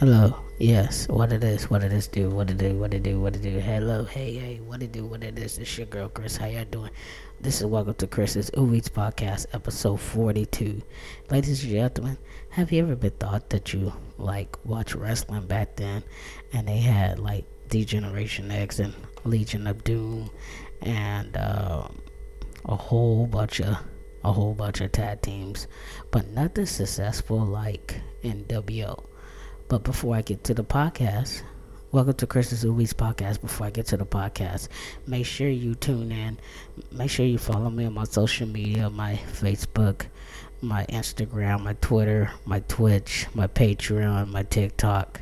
Hello. Yes. What it is. What it is. Do. What it do. What it do. What it do. Hello. Hey. Hey. What it do. What it is. It's your girl Chris. How y'all doing? This is welcome to Chris's Eats podcast, episode forty-two. Ladies and gentlemen, have you ever been thought that you like watch wrestling back then, and they had like D-Generation X and Legion of Doom, and um, a whole bunch of a whole bunch of tag teams, but nothing successful like NWO. But before I get to the podcast, welcome to Chris's Ubi's podcast. Before I get to the podcast, make sure you tune in. Make sure you follow me on my social media, my Facebook, my Instagram, my Twitter, my Twitch, my Patreon, my TikTok,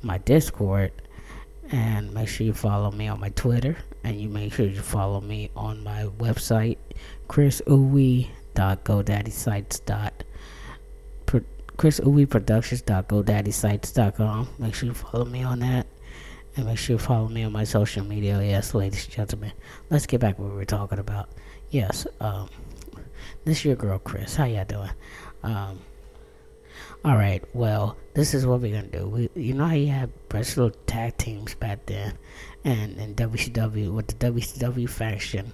my Discord. And make sure you follow me on my Twitter. And you make sure you follow me on my website, chrisuwe.godaddysites.com chrisuweproductions.godaddysites.com. Make sure you follow me on that. And make sure you follow me on my social media. Yes, ladies and gentlemen. Let's get back what we were talking about. Yes, um, this is your girl Chris. How y'all doing? Um, all right. Well, this is what we're gonna do. We, you know how you had wrestler tag teams back then, and in WCW with the WCW faction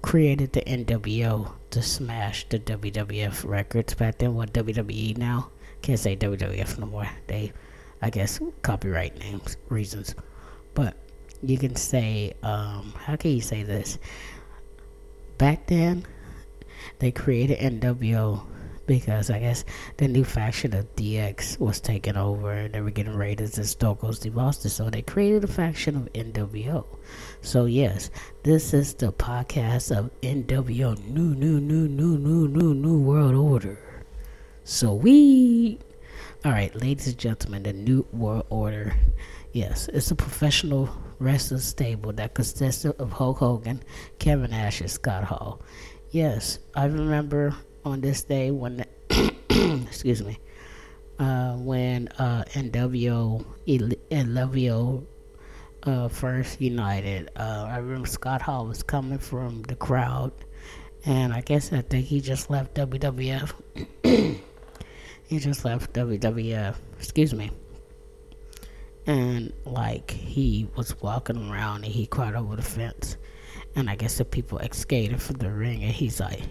created the NWO to smash the WWF records back then. What WWE now? Can't say WWF no more. They, I guess, copyright names reasons. But you can say, um, how can you say this? Back then, they created NWO because I guess the new faction of DX was taking over and they were getting raided Cold Steve Austin. So they created a faction of NWO. So yes, this is the podcast of NWO New New New New New New New World Order. So we Alright, ladies and gentlemen, the New World Order. Yes, it's a professional wrestling stable that consists of Hulk Hogan, Kevin Nash, and Scott Hall. Yes, I remember on this day when, excuse me, uh, when uh, NWO, NWO uh, first united. Uh, I remember Scott Hall was coming from the crowd, and I guess I think he just left WWF. he just left WWF. Excuse me. And like he was walking around and he caught over the fence, and I guess the people escaped from the ring, and he's like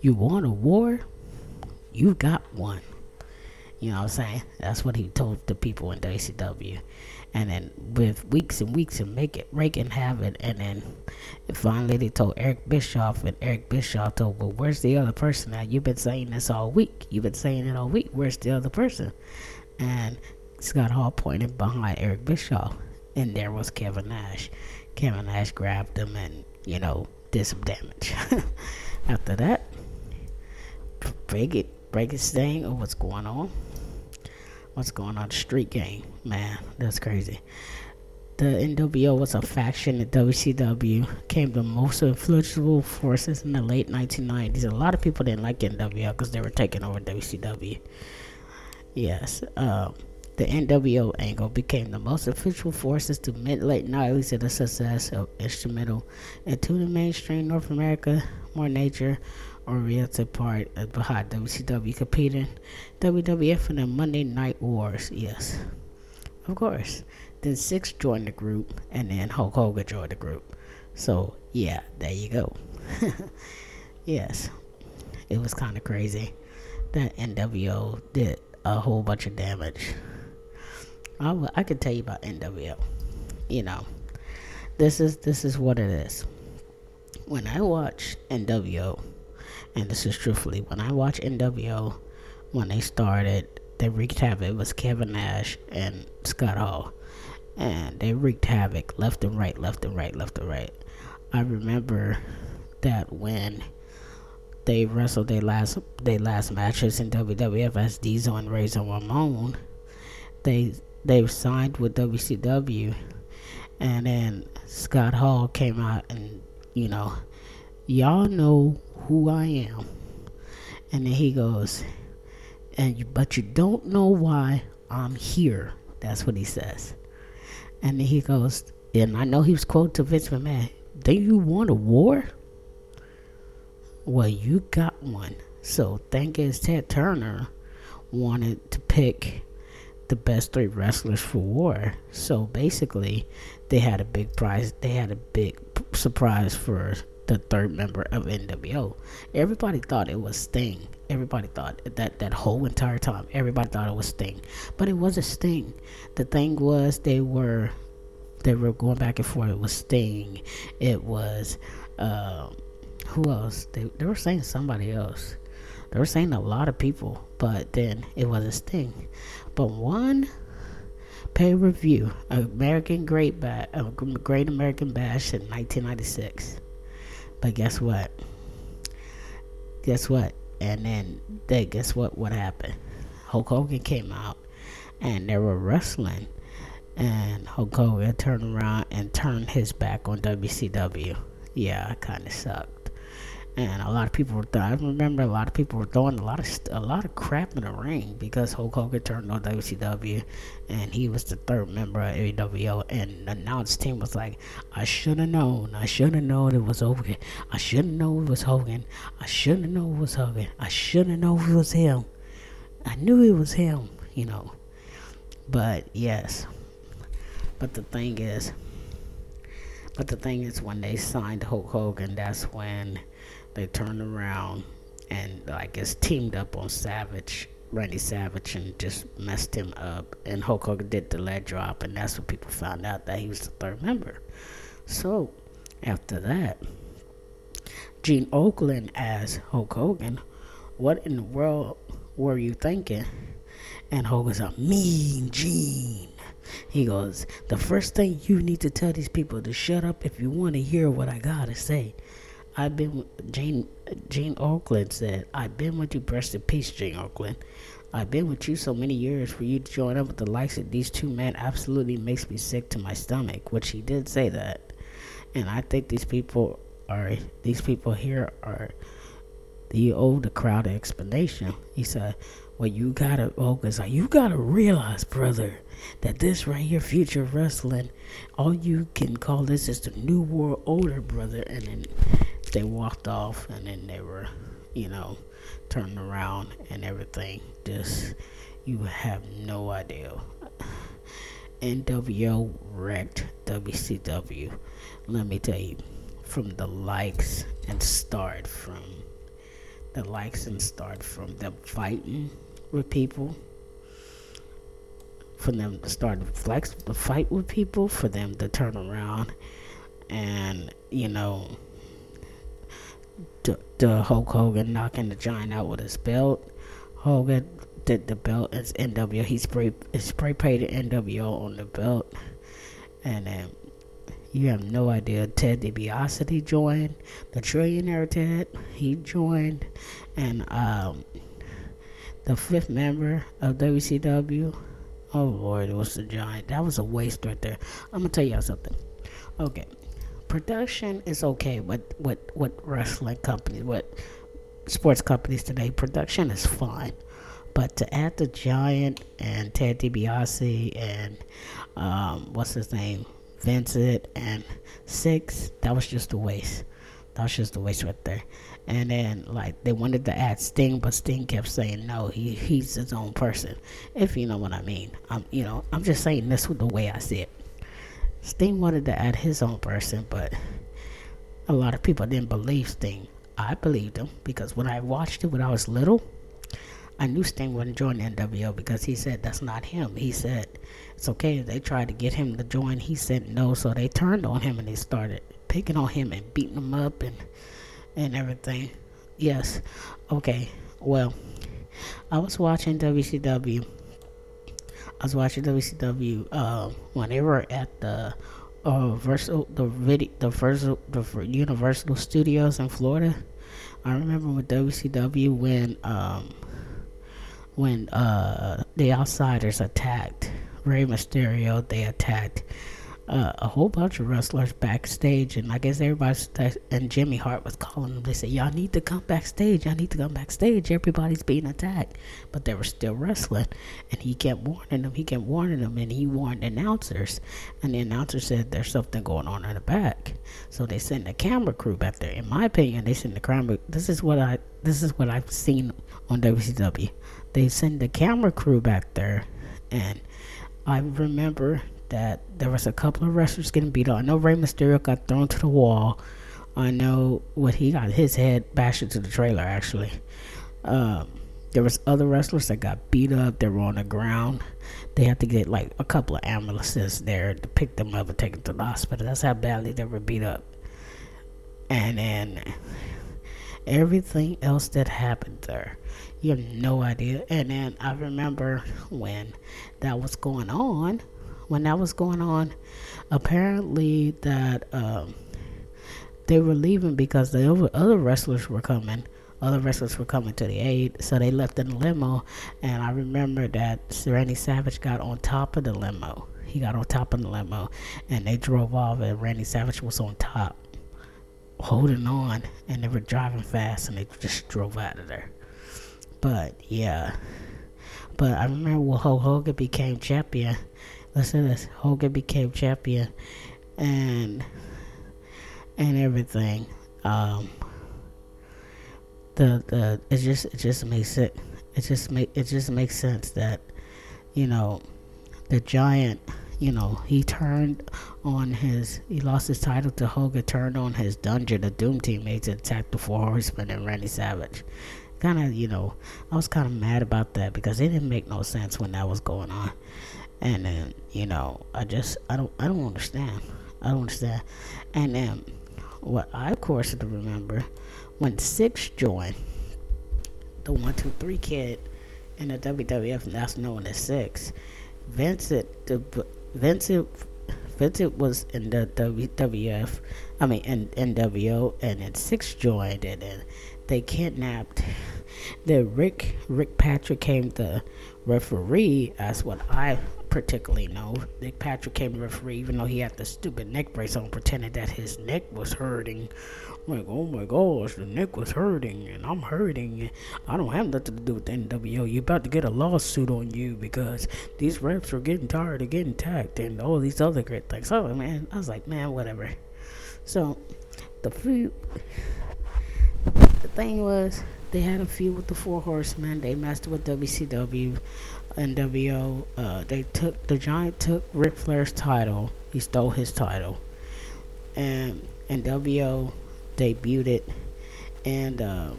you want a war? You got one. You know what I'm saying? That's what he told the people in WCW. And then with weeks and weeks of make it, Reagan have it, and then finally they told Eric Bischoff, and Eric Bischoff told, "Well, where's the other person? Now you've been saying this all week. You've been saying it all week. Where's the other person?" And Scott Hall pointed behind Eric Bischoff, and there was Kevin Nash. Kevin Nash grabbed him and you know did some damage. After that, break it, break it thing or what's going on. What's going on street game, man? That's crazy. The NWO was a faction that WCW came the most influential forces in the late 1990s. A lot of people didn't like NWO because they were taking over WCW. Yes, uh, the NWO angle became the most official forces to mid late 90s and the success of instrumental into the mainstream North America, more nature, oriented part behind WCW competing WWF in the Monday Night Wars. Yes, of course. Then Syxx joined the group, and then Hulk Hogan joined the group. So yeah, there you go. yes, it was kind of crazy that NWO did a whole bunch of damage. I, w- I could tell you about NWO. You know, this is this is what it is. When I watch NWO and this is truthfully when I watch NWO when they started, they wreaked havoc. It was Kevin Nash and Scott Hall, and they wreaked havoc left and right, left and right, left and right. I remember that when they wrestled their last their last matches in WWF as Diesel and Razor Ramon, they they signed with WCW, and then Scott Hall came out and you know, y'all know who I am. And then he goes, and but you don't know why I'm here. That's what he says. And then he goes, and I know he was quoted to Vince McMahon. Do you want a war? Well, you got one. So thank goodness Ted Turner wanted to pick the best three wrestlers for war. So basically, they had a big prize. They had a big surprise for the third member of NWO. Everybody thought it was Sting. Everybody thought that that whole entire time. Everybody thought it was Sting, but it wasn't Sting. The thing was they were they were going back and forth. It was Sting. It was uh, who else? They they were saying somebody else. They were saying a lot of people, but then it was a Sting. But one pay review, American Great Bash, uh, Great American Bash in 1996. But guess what? Guess what? And then they guess what? What happened? Hulk Hogan came out, and they were wrestling, and Hulk Hogan turned around and turned his back on WCW. Yeah, it kind of sucked and a lot of people were. Th- I remember a lot of people were throwing a lot of st- a lot of crap in the ring because Hulk Hogan turned on WCW, and he was the third member of NWO, and the announce team was like, "I should have known. I should have known it was Hogan. I should have known it was Hogan. I should have known it was Hogan. I should have known it was him. I knew it was him. You know." But yes, but the thing is, but the thing is, when they signed Hulk Hogan, that's when they turned around and I guess teamed up on Savage, Randy Savage, and just messed him up. And Hulk Hogan did the leg drop, and that's when people found out that he was the third member. So after that, Gene Okerlund as Hulk Hogan, what in the world were you thinking? And Hogan's a mean Gene. He goes, the first thing you need to tell these people to shut up if you want to hear what I gotta say. I've been Gene Gene Okerlund said, I've been with you, rest in peace, Gene Okerlund. I've been with you so many years for you to join up with the likes of these two men absolutely makes me sick to my stomach, which he did say that. And I think these people are these people here are you owe the crowd an explanation. He said, Well you gotta Hogan's like, you gotta realize, brother, that this right here, future wrestling, all you can call this is the new world order, brother, and then they walked off and then they were, you know, turned around and everything. Just, you have no idea. NWO wrecked WCW. Let me tell you, from the likes and start from the likes and start from them fighting with people, for them to start to flex the fight with people, for them to turn around and you know the, Hulk Hogan knocking the giant out with his belt. Hogan did the belt as NWO. He spray spray painted NWO on the belt, and then you have no idea. Ted DiBiase joined the Trillionaire Ted. He joined, and um, the fifth member of WCW. Oh Lord, it was the giant. That was a waste right there. I'm gonna tell y'all something. Okay, production is okay with with with wrestling companies, with sports companies today. Production is fine, but to add the Giant and Ted DiBiase and um, what's his name, Vincent and Syxx, that was just a waste. That was just a waste right there. And then like they wanted to add Sting, but Sting kept saying no. He he's his own person. If you know what I mean. I'm you know I'm just saying this with the way I see it. Sting wanted to add his own person, but a lot of people didn't believe Sting. I believed him because when I watched it when I was little, I knew Sting wouldn't join NWO because he said that's not him. He said it's okay they tried to get him to join. He said no, so they turned on him and they started picking on him and beating him up and and everything. Yes, okay. Well, I was watching WCW I was watching WCW uh, when they were at the uh, the video, the Versal, the Universal Studios in Florida. I remember with WCW when um, when uh, the Outsiders attacked Rey Mysterio. They attacked uh, a whole bunch of wrestlers backstage, and I guess everybody and Jimmy Hart was calling them. They said, "Y'all need to come backstage. Y'all need to come backstage. Everybody's being attacked," but they were still wrestling. And he kept warning them. He kept warning them, and he warned announcers. And the announcer said, "There's something going on in the back." So they sent the camera crew back there. In my opinion, they sent the camera. This is what I. This is what I've seen on WCW. They sent the camera crew back there and I remember that there was a couple of wrestlers getting beat up. I know Rey Mysterio got thrown to the wall. I know what he got his head bashed into the trailer actually. Um, there was other wrestlers that got beat up. They were on the ground. They had to get like a couple of ambulances there to pick them up and take them to the hospital. That's how badly they were beat up. And then everything else that happened there, you have no idea. And then I remember when that was going on. When that was going on, apparently that um, they were leaving because the other wrestlers were coming other wrestlers were coming to the aid, so they left in the limo. And I remember that Randy Savage got on top of the limo. He got on top of the limo, and they drove off, and Randy Savage was on top, holding on, and they were driving fast, and they just drove out of there. But yeah, but I remember when Hulk Hogan became champion. Listen this: Hogan became champion, and and everything. Um, the the it just it just makes it it just make it just makes sense that you know the giant you know he turned on his he lost his title to Hogan turned on his Dungeon of Doom teammates and attacked the Four Horsemen and Randy Savage. Kind of you know I was kind of mad about that because it didn't make no sense when that was going on, and then you know I just I don't I don't understand I don't understand, and then what I of course remember when Syxx joined, the one two three kid in the WWF, that's known as Syxx. Vincent, the Vincent, Vincent was in the WWF, I mean in NWO, and then Syxx joined, and then they kidnapped. The Rick Rick Patrick came the referee, as what I particularly know. Nick Patrick came the referee, even though he had the stupid neck brace on, pretending that his neck was hurting I'm like, oh my gosh, the neck was hurting and I'm hurting. I don't have nothing to do with the NWO. You're about to get a lawsuit on you because these reps are getting tired of getting tagged and all these other great things. So, man, I was like, man, whatever. So, the the thing was, they had a feud with the Four Horsemen. They messed with WCW, NWO. Uh, they took the Giant took Ric Flair's title. He stole his title, and NWO debuted it and uh,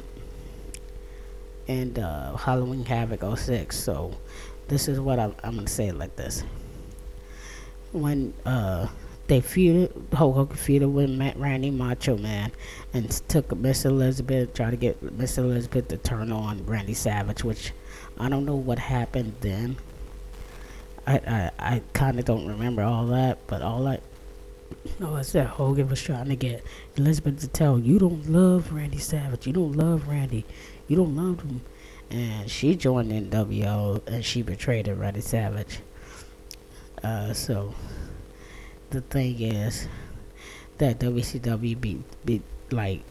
and uh, Halloween Havoc 06. So this is what I'm, I'm gonna say it like this. When uh, they feuded, Hulk Hogan feuded with Matt Randy Macho Man, and took Miss Elizabeth, tried to get Miss Elizabeth to turn on Randy Savage, which I don't know what happened then. I I, I kind of don't remember all that, but all I no, I said Hogan was trying to get Elizabeth to tell you don't love Randy Savage. You don't love Randy. You don't love him. And she joined NWO and she betrayed Randy Savage. Uh, so the thing is that WCW be, be like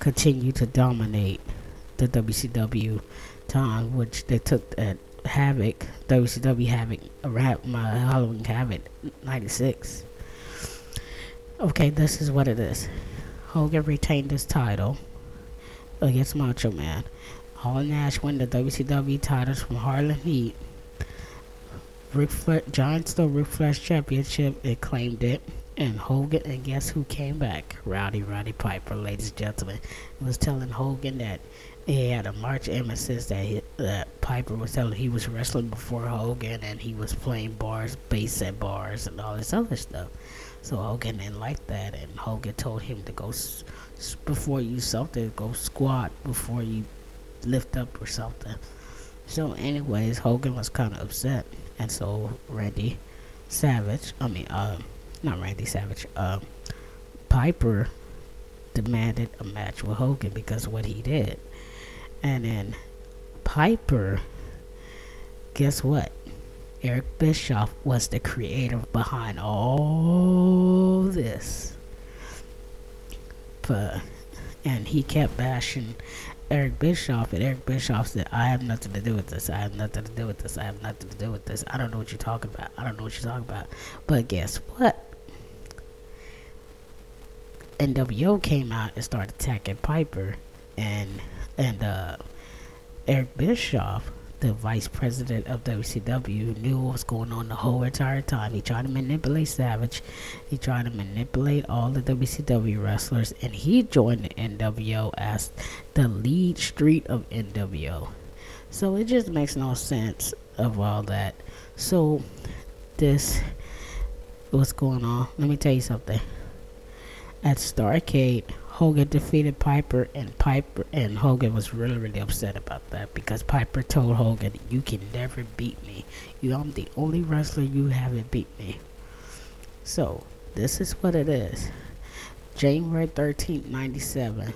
continue to dominate the WCW time, which they took at Havoc, WCW Havoc, around my Halloween Havoc, '96. Okay, this is what it is. Hogan retained his title against Macho Man. Hall Nash won the WCW titles from Harlem Heat. Ric Flair, Giant stole Ric championship and claimed it. And Hogan, and guess who came back? Rowdy Roddy Piper, ladies and gentlemen. was telling Hogan that he had a March emphasis that, he, that Piper was telling he was wrestling before Hogan and he was playing bars, bass at bars, and all this other stuff. So Hogan didn't like that, and Hogan told him to go s- before you something, go squat before you lift up or something. So, anyways, Hogan was kind of upset, and so Randy Savage, I mean, uh, not Randy Savage, uh, Piper demanded a match with Hogan because what he did, and then Piper, guess what? Eric Bischoff was the creator behind all this. But, and he kept bashing Eric Bischoff, and Eric Bischoff said, I have nothing to do with this. I have nothing to do with this. I have nothing to do with this. I don't know what you're talking about. I don't know what you're talking about. But guess what? NWO came out and started attacking Piper, and and uh, Eric Bischoff the vice president of WCW, knew what was going on the whole entire time. He tried to manipulate Savage. He tried to manipulate all the WCW wrestlers, and he joined the NWO as the lead street of NWO. So it just makes no sense of all that. So this, what's going on? Let me tell you something. At Starcade, Hogan defeated Piper, and Piper and Hogan was really, really upset about that because Piper told Hogan, "You can never beat me. You, I'm the only wrestler you haven't beat me." So this is what it is. January thirteenth, ninety-seven.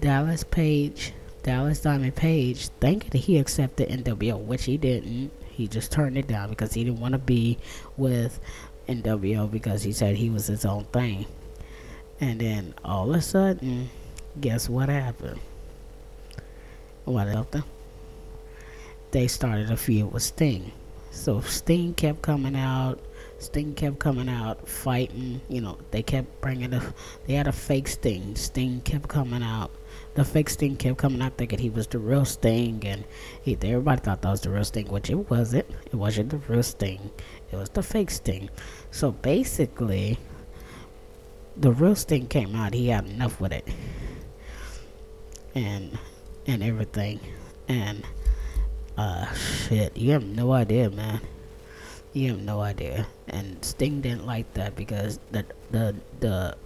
Dallas Page, Dallas Diamond Page, thinking he accepted NWO, which he didn't. He just turned it down because he didn't want to be with NWO because he said he was his own thing. And then all of a sudden, guess what happened? What happened? They started a feud with Sting. So Sting kept coming out. Sting kept coming out fighting. You know, they kept bringing a. They had a fake Sting. Sting kept coming out. The fake Sting kept coming out thinking he was the real Sting, and he, everybody thought that was the real Sting, which it wasn't. It wasn't the real Sting. It was the fake Sting. So basically, the real Sting came out, he had enough with it, and and everything, and uh, shit, you have no idea, man. You have no idea, and Sting didn't like that because the the the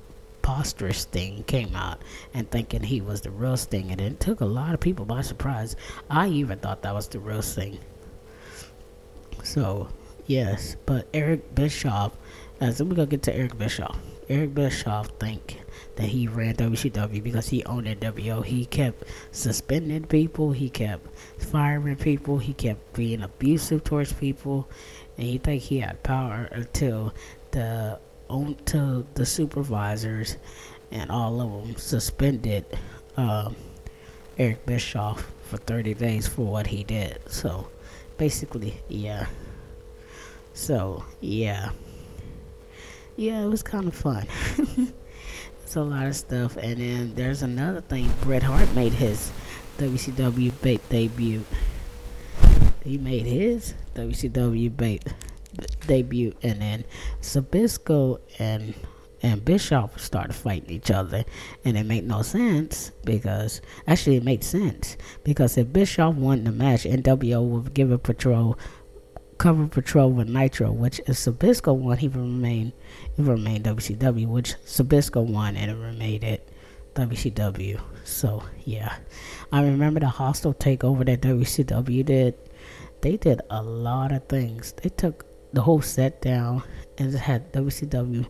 poster Sting came out and thinking he was the real Sting, and it took a lot of people by surprise. I even thought that was the real Sting. So yes, but Eric Bischoff. As we gonna get to Eric Bischoff. Eric Bischoff think that he ran WCW because he owned NWO. He kept suspending people. He kept firing people. He kept being abusive towards people, and he think he had power until the until the supervisors and all of them suspended uh, Eric Bischoff for 30 days for what he did. So basically, yeah. So yeah yeah, it was kind of fun. it's a lot of stuff. And then there's another thing. Bret Hart made his WCW bait debut. He made his WCW bait debut, and then Zbyszko and and Bischoff started fighting each other, and it made no sense because actually it made sense because if Bischoff won the match, NWO would give a patrol cover patrol with Nitro, which if Zbyszko won, he would remain it remained WCW, which Zbyszko won and remained at WCW. So yeah, I remember the hostile takeover that WCW did. They did a lot of things. They took the whole set down and had WCW,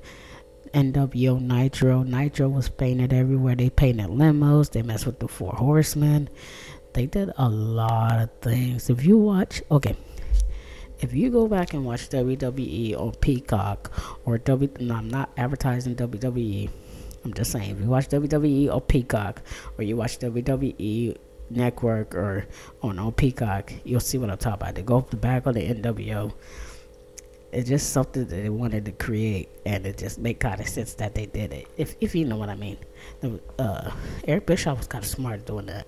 NWO, Nitro. Nitro was painted everywhere. They painted limos. They messed with the Four Horsemen. They did a lot of things. If you watch, okay, if you go back and watch WWE or Peacock or W, no, I'm not advertising WWE. I'm just saying, if you watch WWE or Peacock or you watch WWE Network or on on Peacock, you'll see what I'm talking about. They go up the back of the NWO. It's just something that they wanted to create, and it just make kind of sense that they did it. If if you know what I mean. Uh, Eric Bischoff was kind of smart doing that.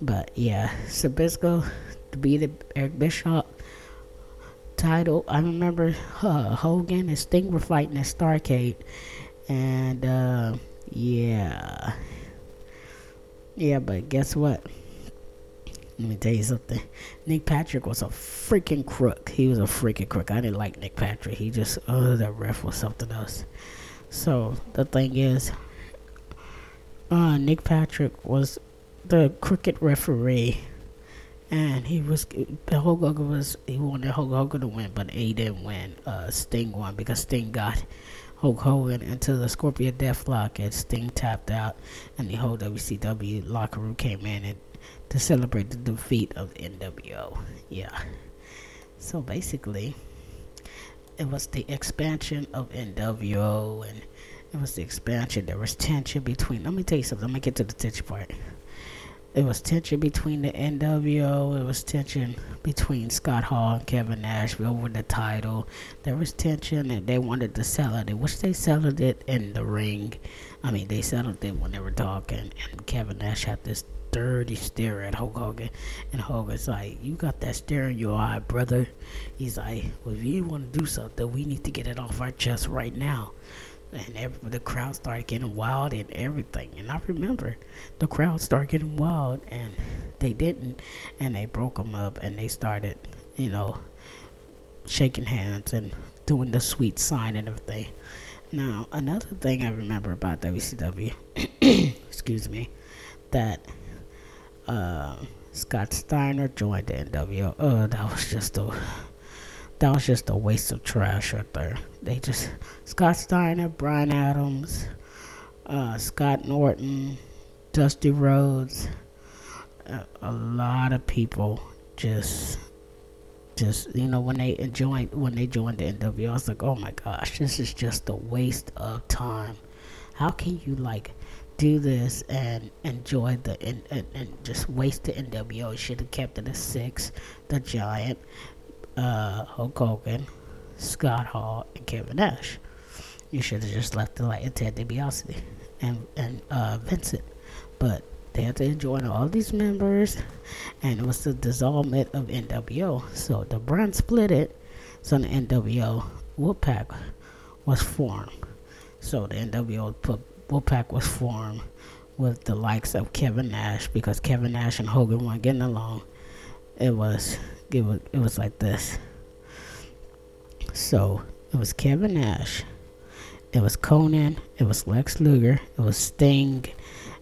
But yeah, Zbyszko to beat Eric Bischoff title. I remember uh, Hogan and Sting were fighting at Starcade, and uh, yeah, yeah. But guess what? Let me tell you something. Nick Patrick was a freaking crook. He was a freaking crook. I didn't like Nick Patrick. He just, oh, that ref was something else. So the thing is, uh, Nick Patrick was the crooked referee and he was Hulk Hogan was he wanted Hulk Hogan to win, but he didn't win. Uh, Sting won because Sting got Hulk Hogan into the Scorpion Deathlock, and Sting tapped out, and the whole WCW locker room came in and to celebrate the defeat of NWO. Yeah. So basically, it was the expansion of NWO, and it was the expansion. There was tension between. Let me tell you something. Let me get to the tension part. It was tension between the NWO. It was tension between Scott Hall and Kevin Nash over the title. There was tension, and they wanted to sell it. Which they settled it in the ring. I mean, they settled it when they were talking, and Kevin Nash had this dirty stare at Hulk Hogan, and Hogan's like, "You got that stare in your eye, brother." He's like, "Well, if you want to do something, we need to get it off our chest right now." And every, the crowd started getting wild and everything. And I remember the crowd started getting wild, and they didn't, and they broke them up, and they started, you know, shaking hands and doing the sweet sign and everything. Now, another thing I remember about WCW, excuse me, that uh, Scott Steiner joined the NWO. Oh, that was just a that was just a waste of trash right there. They just Scott Steiner, Brian Adams, uh, Scott Norton, Dusty Rhodes, uh, a lot of people just just you know when they joined when they joined the NWO, I was like, oh my gosh, this is just a waste of time. How can you like do this and enjoy the and, and, and just waste the NWO? Should have kept it at six. The Giant, uh, Hulk Hogan, Scott Hall, and Kevin Nash. You should have just left it like Ted DiBiase and and uh, Vincent, but they had to join all these members, and it was the dissolvement of NWO. So the brand split it, so the NWO Wolfpac was formed. So the NWO Wolfpac was formed with the likes of Kevin Nash because Kevin Nash and Hogan weren't getting along. It was it was it was like this. So it was Kevin Nash, it was Konnan, it was Lex Luger, it was Sting,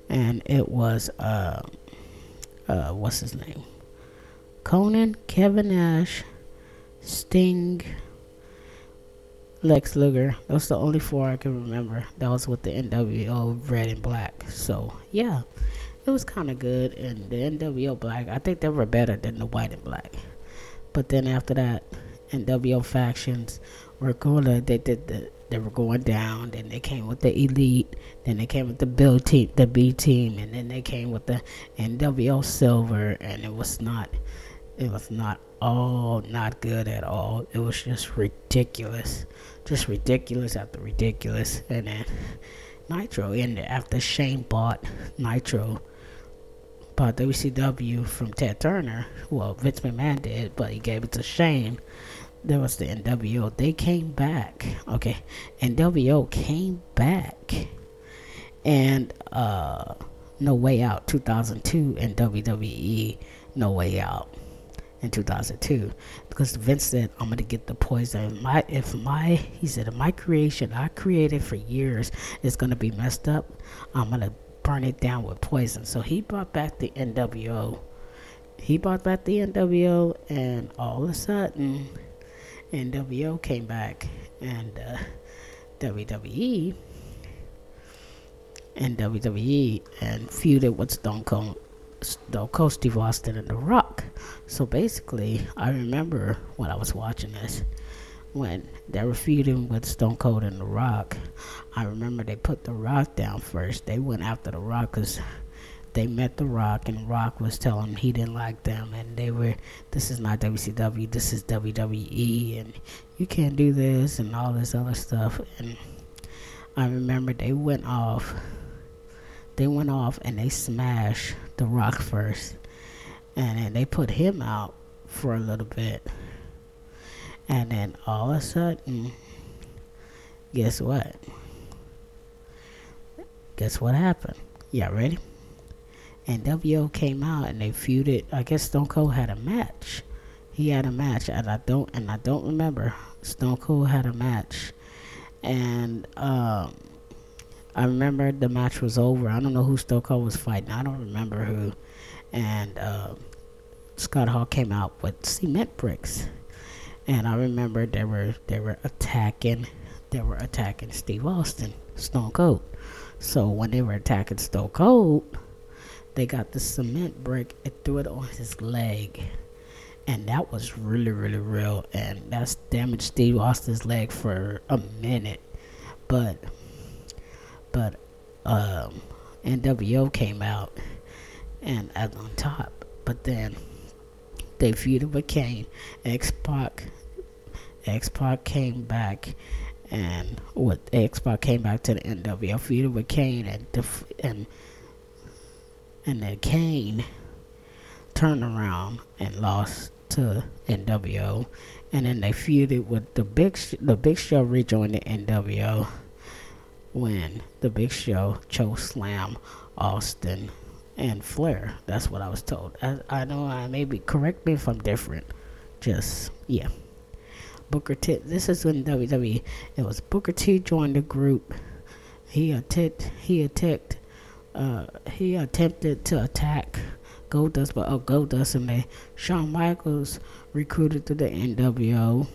and it was uh, uh, what's his name? Konnan, Kevin Nash, Sting, Lex Luger. Those are the only four I can remember. That was with the NWO Red and Black. So yeah, it was kind of good. And the NWO Black, I think they were better than the White and Black. But then after that, NWO factions were cooler. They did the they were going down. Then they came with the elite. Then they came with the Bill team, the B team, and then they came with the NWO Silver. And it was not, it was not all not good at all. It was just ridiculous, just ridiculous after ridiculous. And then Nitro ended after Shane bought Nitro. Bought WCW from Ted Turner. Well, Vince McMahon did, but he gave it to Shane there was the NWO. They came back. Okay, NWO came back, and uh, No Way Out 2002 and WWE No Way Out in 2002 because Vince said I'm gonna get the poison. My if my he said if my creation I created for years is gonna be messed up, I'm gonna burn it down with poison. So he brought back the NWO. He brought back the NWO, and all of a sudden NWO came back and uh, WWE and WWE and feuded with Stone Cold, Stone Cold Steve Austin and The Rock. So basically, I remember when I was watching this, when they were feuding with Stone Cold and The Rock, I remember they put The Rock down first. They went after The Rock because they met The Rock, and Rock was telling him he didn't like them, and they were, this is not WCW, this is WWE, and you can't do this, and all this other stuff. And I remember they went off, they went off and they smashed The Rock first, and then they put him out for a little bit. And then all of a sudden, guess what? Guess what happened? Yeah, ready? and WO came out and they feuded. I guess Stone Cold had a match. He had a match, and I don't and I don't remember. Stone Cold had a match, and um, I remember the match was over. I don't know who Stone Cold was fighting. I don't remember who, and uh, Scott Hall came out with cement bricks, and I remember they were they were attacking, they were attacking Steve Austin, Stone Cold. So when they were attacking Stone Cold they got the cement brick and threw it on his leg. And that was really, really real. And that's damaged Steve Austin's leg for a minute. But, but, um, NWO came out and at on top. But then they feuded with Kane. X Pac, X Pac came back, and what X Pac came back to the NWO feuded with Kane and def- and and then Kane turned around and lost to NWO, and then they feuded with the Big Sh- the Big Show rejoined the NWO when the Big Show chose Slam Austin and Flair. That's what I was told. I, I know I maybe correct me if I'm different. Just yeah. Booker T. This is when WWE. It was Booker T joined the group. He attacked. He attacked. Uh, he attempted to attack Goldust, but oh, Goldust and they Shawn Michaels recruited to the NWO,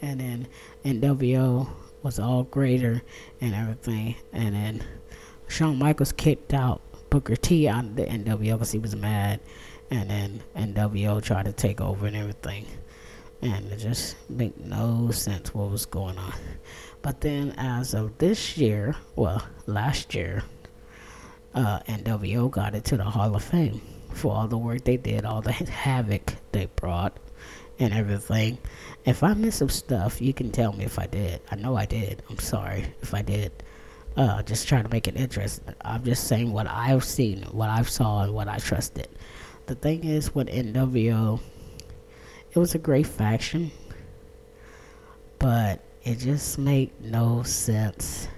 and then NWO was all greater and everything, and then Shawn Michaels kicked out Booker T of the NWO because he was mad, and then NWO tried to take over and everything, and it just made no sense what was going on. But then, as of this year, well, last year, uh, NWO got into the Hall of Fame for all the work they did, all the havoc they brought, and everything. If I missed some stuff, you can tell me if I did. I know I did. I'm sorry if I did. Uh, just trying to make it interesting. I'm just saying what I've seen, what I've saw, and what I trusted. The thing is, with NWO, it was a great faction, but it just made no sense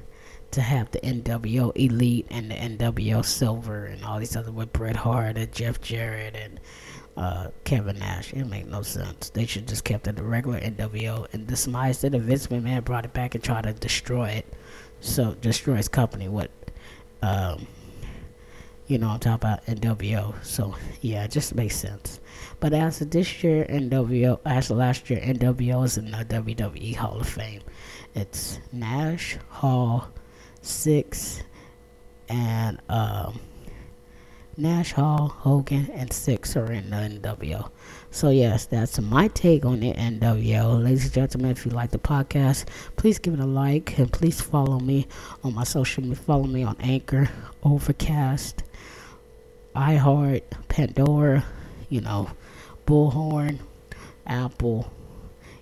to have the NWO Elite and the NWO Silver and all these other with Bret Hart and Jeff Jarrett and uh, Kevin Nash. It make no sense. They should just kept it the regular NWO and demise it. Vince McMahon brought it back and tried to destroy it. So destroys company what um, you know, I'm talking about NWO. So yeah, it just makes sense. But as of this year, NWO, as of last year, NWO is in the WWE Hall of Fame. It's Nash, Hall, Syxx and um, Nash Hall, Hogan, and Syxx are in the NWO. So, yes, that's my take on the uh, NWO. Ladies and gentlemen, if you like the podcast, please give it a like and please follow me on my social media. Follow me on Anchor, Overcast, iHeart, Pandora, you know, Bullhorn, Apple.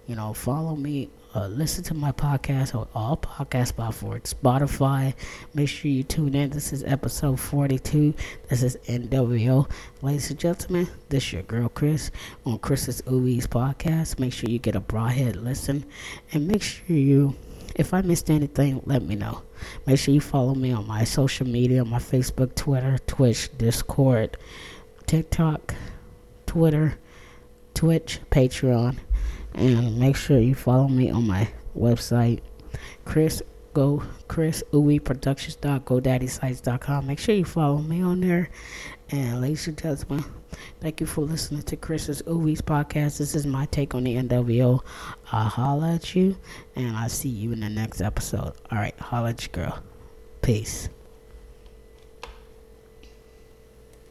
You know, follow me uh, listen to my podcast on all podcast platforms, Spotify. Make sure you tune in. This is episode 42. This is NWO. Ladies and gentlemen, this is your girl Chris on Chris's Ooowee's podcast. Make sure you get a broadhead listen and make sure you, if I missed anything, let me know. Make sure you follow me on my social media, my Facebook, Twitter, Twitch, Discord, TikTok, Twitter, Twitch, Patreon and make sure you follow me on my website, Chris Go Chris Ooowee Productions.GoDaddySites.com. Make sure you follow me on there. And ladies and gentlemen, thank you for listening to Chris's Ooowee's podcast. This is my take on the NWO. I'll holla at you, and I'll see you in the next episode. All right, holla at you, girl. Peace.